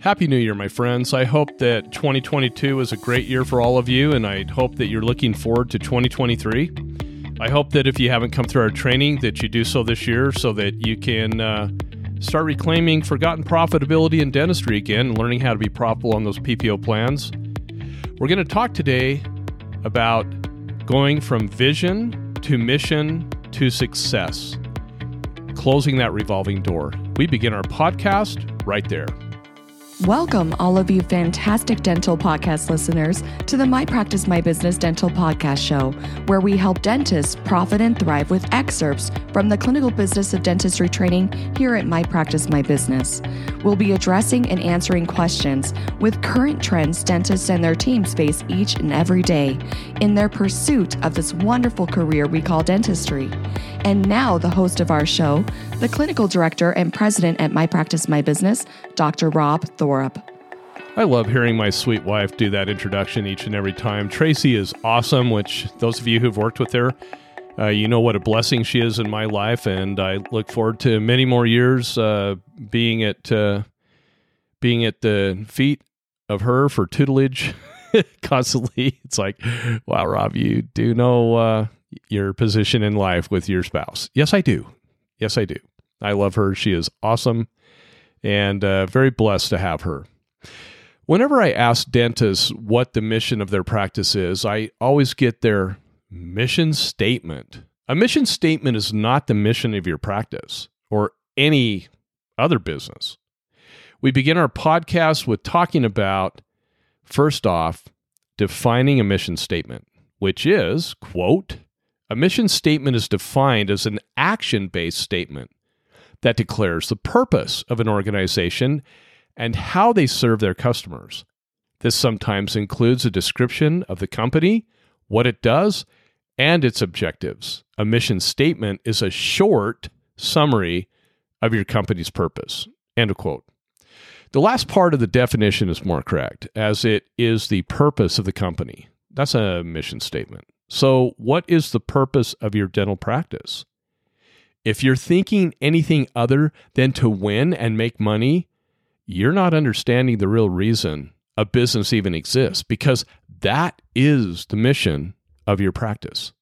Happy New Year, my friends. I hope that 2022 is a great year for all of you, and I hope that you're looking forward to 2023. I hope that if you haven't come through our training, that you do so this year so that you can uh, start reclaiming forgotten profitability in dentistry again and learning how to be profitable on those PPO plans. We're going to talk today about going from vision to mission to success, closing that revolving door. We begin our podcast right there. Welcome, all of you fantastic dental podcast listeners, to the My Practice My Business Dental Podcast Show, where we help dentists profit and thrive with excerpts from the clinical business of dentistry training here at My Practice My Business. We'll be addressing and answering questions with current trends dentists and their teams face each and every day in their pursuit of this wonderful career we call dentistry. And now, the host of our show, the clinical director and president at My Practice My Business, Dr. Rob Thorup. I love hearing my sweet wife do that introduction each and every time. Tracy is awesome, which those of you who've worked with her, uh, you know what a blessing she is in my life, and I look forward to many more years uh, being at uh, being at the feet of her for tutelage constantly. It's like, wow, Rob, you do know uh, your position in life with your spouse. Yes, I do. Yes, I do. I love her. She is awesome and uh, very blessed to have her. Whenever I ask dentists what the mission of their practice is, I always get their mission statement. A mission statement is not the mission of your practice or any other business. We begin our podcast with talking about, first off, defining a mission statement, which is, quote, a mission statement is defined as an action based statement that declares the purpose of an organization and how they serve their customers. This sometimes includes a description of the company, what it does, and its objectives. A mission statement is a short summary of your company's purpose. End of quote. The last part of the definition is more correct, as it is the purpose of the company. That's a mission statement. So, what is the purpose of your dental practice? If you're thinking anything other than to win and make money, you're not understanding the real reason a business even exists because that is the mission of your practice.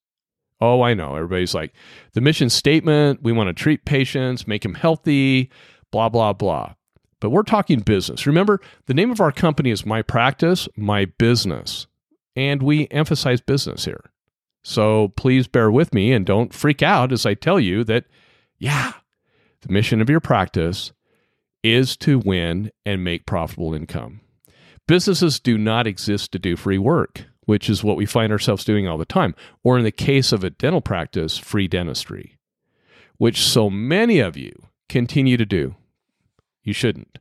Oh, I know. Everybody's like, the mission statement, we want to treat patients, make them healthy, blah, blah, blah. But we're talking business. Remember, the name of our company is My Practice, My Business. And we emphasize business here. So please bear with me and don't freak out as I tell you that, yeah, the mission of your practice is to win and make profitable income. Businesses do not exist to do free work, which is what we find ourselves doing all the time, or in the case of a dental practice, free dentistry, which so many of you continue to do. You shouldn't.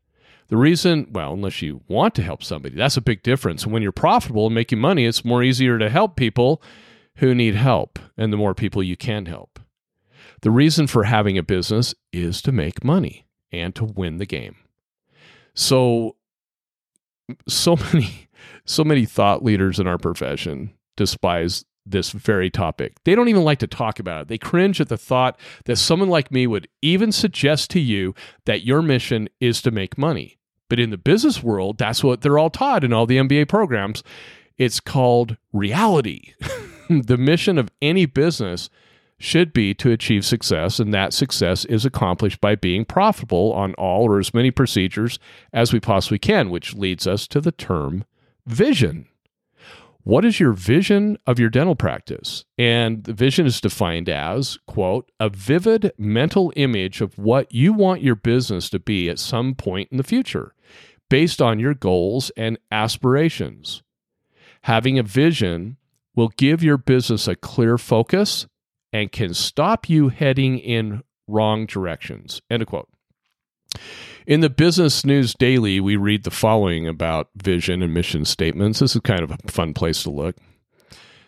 The reason, well, unless you want to help somebody, that's a big difference. When you're profitable and making money, it's more easier to help people who need help and the more people you can help. The reason for having a business is to make money and to win the game. So so many so many thought leaders in our profession despise this very topic. They don't even like to talk about it. They cringe at the thought that someone like me would even suggest to you that your mission is to make money. But in the business world, that's what they're all taught in all the MBA programs. It's called reality. the mission of any business should be to achieve success, and that success is accomplished by being profitable on all or as many procedures as we possibly can, which leads us to the term vision. What is your vision of your dental practice? And the vision is defined as, quote, a vivid mental image of what you want your business to be at some point in the future, based on your goals and aspirations. Having a vision will give your business a clear focus and can stop you heading in wrong directions. End quote. In the Business News Daily, we read the following about vision and mission statements. This is kind of a fun place to look.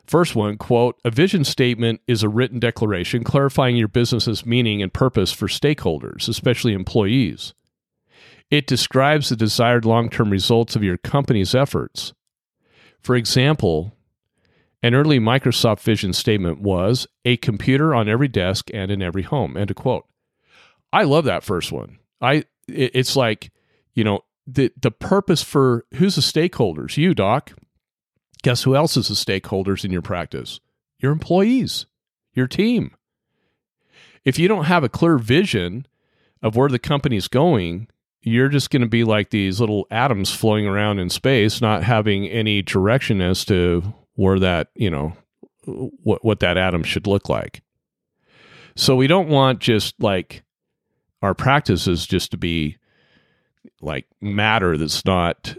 First one, quote, a vision statement is a written declaration clarifying your business's meaning and purpose for stakeholders, especially employees. It describes the desired long term results of your company's efforts. For example, an early Microsoft vision statement was a computer on every desk and in every home. End of quote. I love that first one. I it's like, you know, the the purpose for who's the stakeholders? You, doc. Guess who else is the stakeholders in your practice? Your employees, your team. If you don't have a clear vision of where the company's going, you're just going to be like these little atoms floating around in space, not having any direction as to where that, you know, what what that atom should look like. So we don't want just like our practices just to be like matter that's not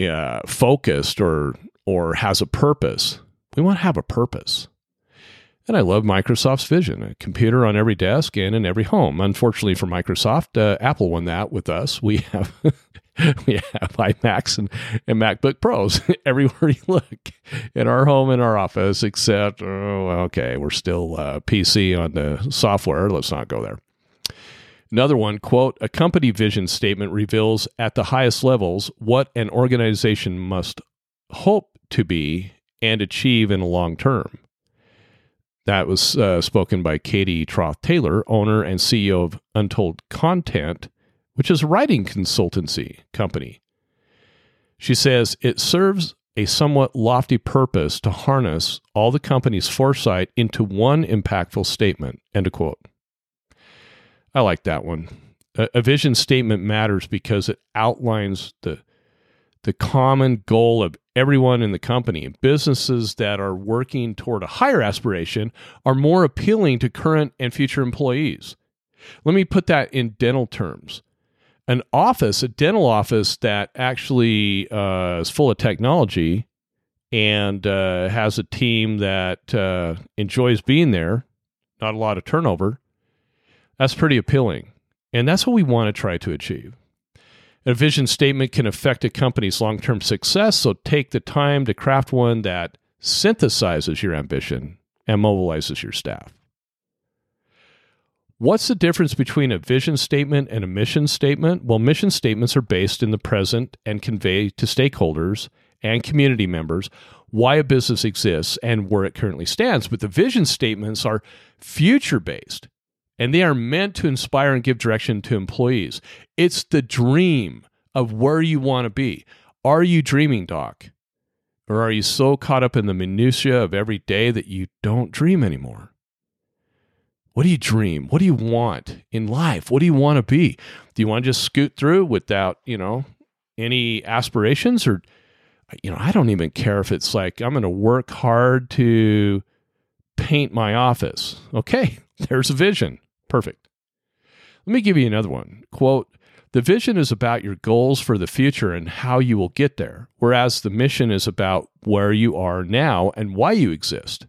uh, focused or or has a purpose. We want to have a purpose. And I love Microsoft's vision a computer on every desk and in every home. Unfortunately for Microsoft, uh, Apple won that with us. We have. we have iMacs and, and MacBook Pros everywhere you look in our home, in our office, except, oh, okay, we're still uh, PC on the software. Let's not go there. Another one, quote, a company vision statement reveals at the highest levels what an organization must hope to be and achieve in a long term. That was uh, spoken by Katie Trauth Taylor, owner and CEO of Untold Content, which is a writing consultancy company. She says it serves a somewhat lofty purpose to harness all the company's foresight into one impactful statement. End of quote. I like that one. A, a vision statement matters because it outlines the the common goal of everyone in the company. Businesses that are working toward a higher aspiration are more appealing to current and future employees. Let me put that in dental terms. An office, a dental office that actually uh, is full of technology and uh, has a team that uh, enjoys being there, not a lot of turnover, that's pretty appealing. And that's what we want to try to achieve. A vision statement can affect a company's long term success, so take the time to craft one that synthesizes your ambition and mobilizes your staff. What's the difference between a vision statement and a mission statement? Well, mission statements are based in the present and convey to stakeholders and community members why a business exists and where it currently stands. But the vision statements are future based and they are meant to inspire and give direction to employees. It's the dream of where you want to be. Are you dreaming, Doc? Or are you so caught up in the minutiae of every day that you don't dream anymore? What do you dream? What do you want in life? What do you want to be? Do you want to just scoot through without, you know, any aspirations or you know, I don't even care if it's like I'm going to work hard to paint my office. Okay, there's a vision. Perfect. Let me give you another one. Quote, the vision is about your goals for the future and how you will get there, whereas the mission is about where you are now and why you exist.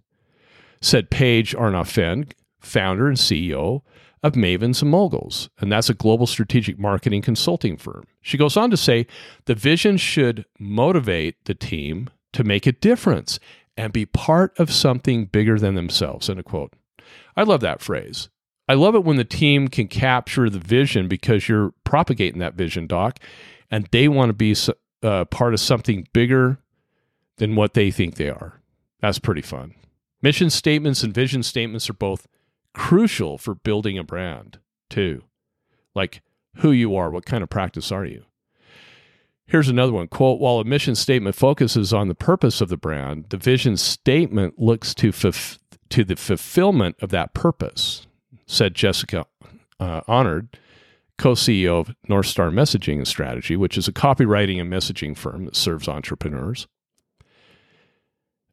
Said Paige Arnof-Fenn, founder and CEO of Mavens and Moguls, and that's a global strategic marketing consulting firm. She goes on to say the vision should motivate the team to make a difference and be part of something bigger than themselves. End quote. I love that phrase. I love it when the team can capture the vision because you're propagating that vision, Doc, and they want to be uh, part of something bigger than what they think they are. That's pretty fun. Mission statements and vision statements are both crucial for building a brand, too. Like who you are, what kind of practice are you? Here's another one quote While a mission statement focuses on the purpose of the brand, the vision statement looks to, f- to the fulfillment of that purpose said Jessica uh, Honored, co CEO of North Star Messaging and Strategy, which is a copywriting and messaging firm that serves entrepreneurs.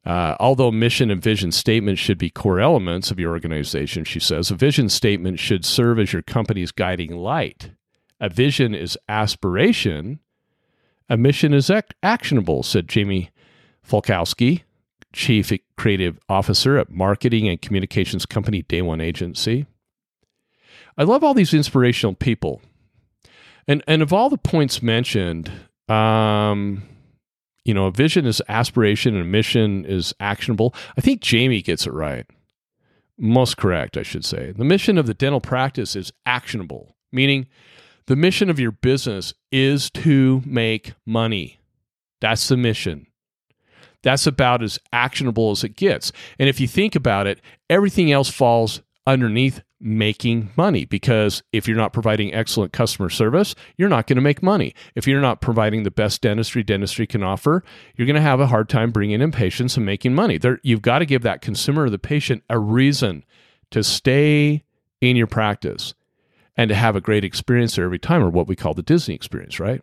Uh, although mission and vision statements should be core elements of your organization, she says, a vision statement should serve as your company's guiding light. A vision is aspiration, a mission is ac- actionable, said Jamie Falkowski, Chief Creative Officer at marketing and communications company Day One Agency. I love all these inspirational people. And and of all the points mentioned, um, you know, a vision is aspiration and a mission is actionable. I think Jamie gets it right. Most correct, I should say. The mission of the dental practice is actionable, meaning the mission of your business is to make money. That's the mission. That's about as actionable as it gets. And if you think about it, everything else falls underneath making money because if you're not providing excellent customer service, you're not going to make money. If you're not providing the best dentistry dentistry can offer, you're going to have a hard time bringing in patients and making money. There, you've got to give that consumer or the patient a reason to stay in your practice and to have a great experience there every time, or what we call the Disney experience, right?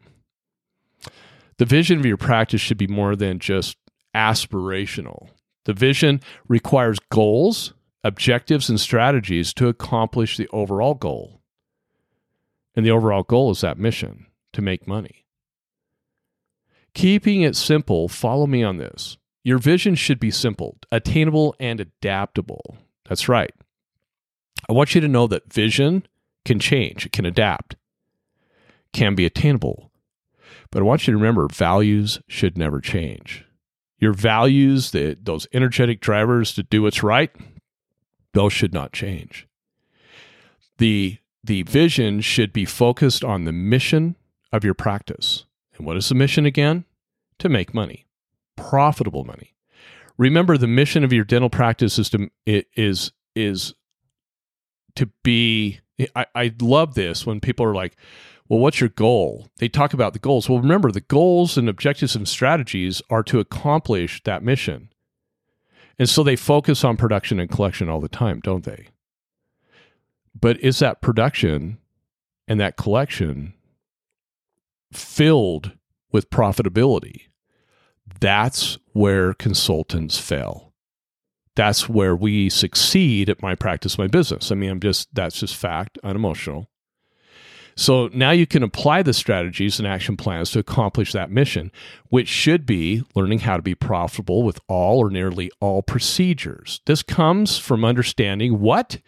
The vision of your practice should be more than just aspirational. The vision requires goals objectives and strategies to accomplish the overall goal. And the overall goal is that mission to make money. Keeping it simple, follow me on this. Your vision should be simple, attainable, and adaptable. That's right. I want you to know that vision can change, it can adapt, can be attainable. But I want you to remember values should never change. Your values, the, those energetic drivers to do what's right, those should not change. The, the vision should be focused on the mission of your practice. And what is the mission again? To make money, profitable money. Remember, the mission of your dental practice is to is is to be. I, I love this when people are like, "Well, what's your goal?" They talk about the goals. Well, remember, the goals and objectives and strategies are to accomplish that mission. And so they focus on production and collection all the time, don't they? But is that production and that collection filled with profitability? That's where consultants fail. That's where we succeed at my practice, my business. I mean, I'm just, that's just fact, unemotional. So now you can apply the strategies and action plans to accomplish that mission, which should be learning how to be profitable with all or nearly all procedures. This comes from understanding what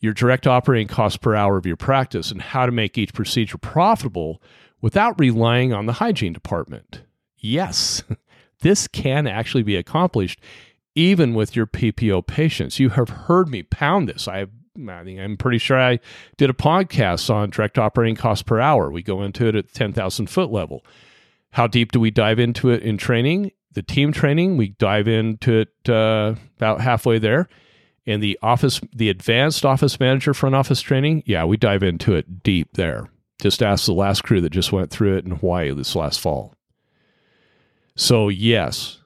your direct operating cost per hour of your practice and how to make each procedure profitable without relying on the hygiene department. Yes, this can actually be accomplished even with your PPO patients. You have heard me pound this. I have I think I'm pretty sure I did a podcast on direct operating cost per hour. We go into it at 10,000 foot level. How deep do we dive into it in training? The team training, we dive into it uh, about halfway there. And the office, the advanced office manager front office training, yeah, we dive into it deep there. Just ask the last crew that just went through it in Hawaii this last fall. So, yes,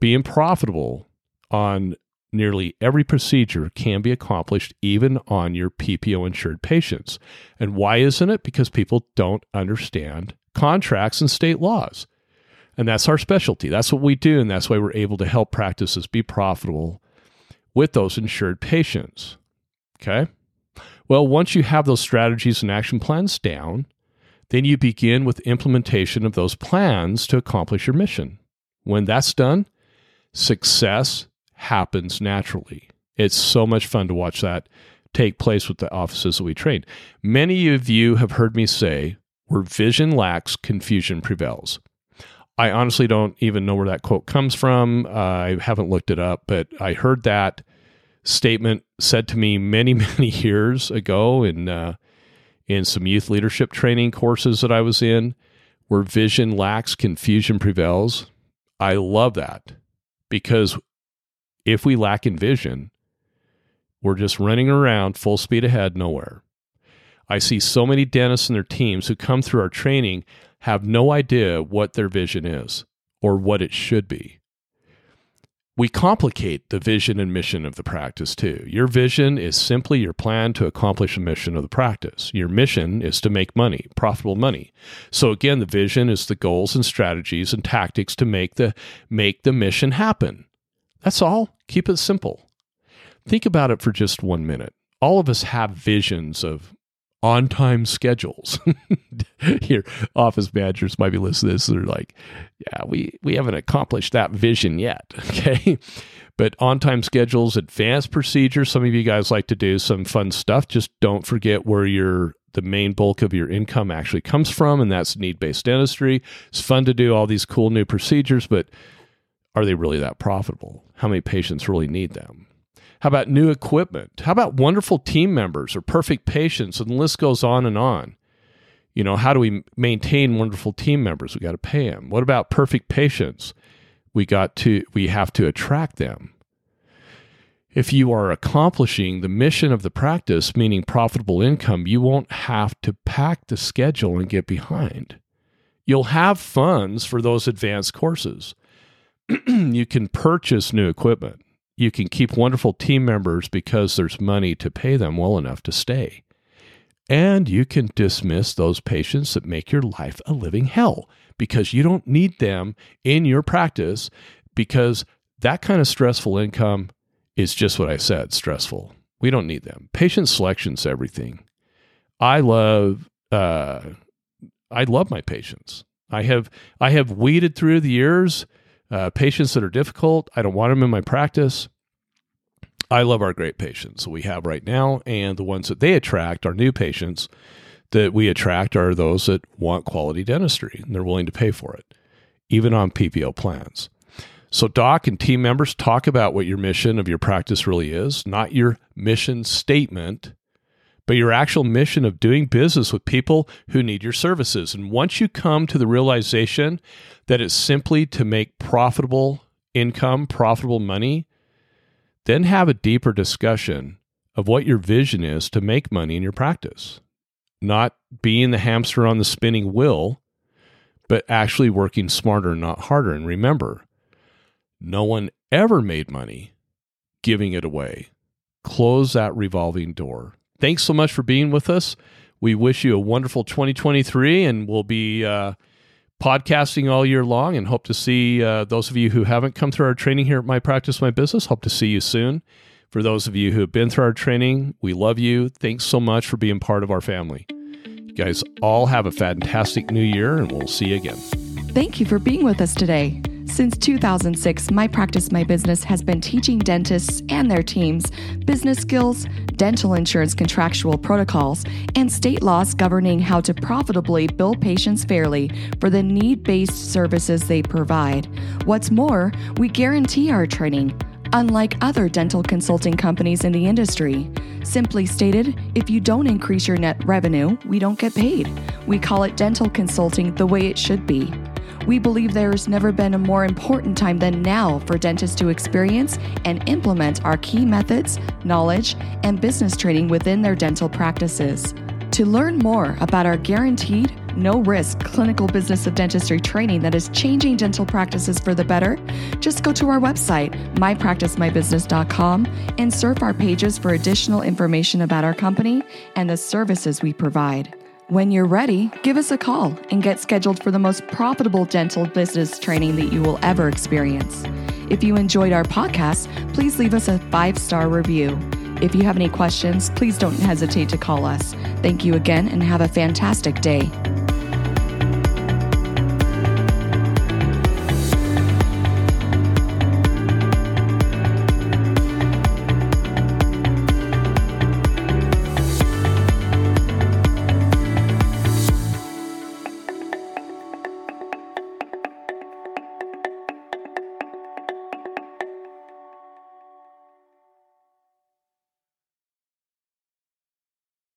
being profitable on Nearly every procedure can be accomplished even on your PPO insured patients. And why isn't it? Because people don't understand contracts and state laws. And that's our specialty. That's what we do. And that's why we're able to help practices be profitable with those insured patients. Okay. Well, once you have those strategies and action plans down, then you begin with implementation of those plans to accomplish your mission. When that's done, success happens naturally. It's so much fun to watch that take place with the offices that we train. Many of you have heard me say, where vision lacks, confusion prevails. I honestly don't even know where that quote comes from. Uh, I haven't looked it up, but I heard that statement said to me many, many years ago in uh, in some youth leadership training courses that I was in, where vision lacks, confusion prevails. I love that because if we lack in vision, we're just running around full speed ahead, nowhere. I see so many dentists and their teams who come through our training have no idea what their vision is or what it should be. We complicate the vision and mission of the practice too. Your vision is simply your plan to accomplish a mission of the practice. Your mission is to make money, profitable money. So again, the vision is the goals and strategies and tactics to make the make the mission happen. That's all. Keep it simple. Think about it for just one minute. All of us have visions of on time schedules. Here, office managers might be listening to this. They're like, yeah, we, we haven't accomplished that vision yet. Okay. But on time schedules, advanced procedures, some of you guys like to do some fun stuff. Just don't forget where your the main bulk of your income actually comes from, and that's need based dentistry. It's fun to do all these cool new procedures, but are they really that profitable? How many patients really need them? How about new equipment? How about wonderful team members or perfect patients? And the list goes on and on. You know, how do we maintain wonderful team members? We got to pay them. What about perfect patients? We got to we have to attract them. if you are accomplishing the mission of the practice, meaning profitable income, you won't have to pack the schedule and get behind. You'll have funds for those advanced courses. you can purchase new equipment. You can keep wonderful team members because there's money to pay them well enough to stay. And you can dismiss those patients that make your life a living hell because you don't need them in your practice because that kind of stressful income is just what I said stressful. We don't need them. Patient selection's everything. I love uh, I love my patients. I have I have weeded through the years uh, patients that are difficult. I don't want them in my practice. I love our great patients we have right now, and the ones that they attract, our new patients that we attract, are those that want quality dentistry and they're willing to pay for it, even on PPO plans. So, doc and team members talk about what your mission of your practice really is, not your mission statement, but your actual mission of doing business with people who need your services. And once you come to the realization that it's simply to make profitable income, profitable money, then have a deeper discussion of what your vision is to make money in your practice. Not being the hamster on the spinning wheel, but actually working smarter, not harder. And remember, no one ever made money giving it away. Close that revolving door. Thanks so much for being with us. We wish you a wonderful 2023, and we'll be uh, podcasting all year long and hope to see uh, those of you who haven't come through our training here at My Practice, My Business. Hope to see you soon. For those of you who have been through our training, we love you. Thanks so much for being part of our family. You guys all have a fantastic new year, and we'll see you again. Thank you for being with us today. Since 2006, My Practice My Business has been teaching dentists and their teams business skills, dental insurance contractual protocols, and state laws governing how to profitably bill patients fairly for the need based services they provide. What's more, we guarantee our training. Unlike other dental consulting companies in the industry. Simply stated, if you don't increase your net revenue, we don't get paid. We call it dental consulting the way it should be. We believe there has never been a more important time than now for dentists to experience and implement our key methods, knowledge, and business training within their dental practices. To learn more about our guaranteed, no risk clinical business of dentistry training that is changing dental practices for the better, just go to our website, mypracticemybusiness.com, and surf our pages for additional information about our company and the services we provide. When you're ready, give us a call and get scheduled for the most profitable dental business training that you will ever experience. If you enjoyed our podcast, please leave us a five star review. If you have any questions, please don't hesitate to call us. Thank you again and have a fantastic day.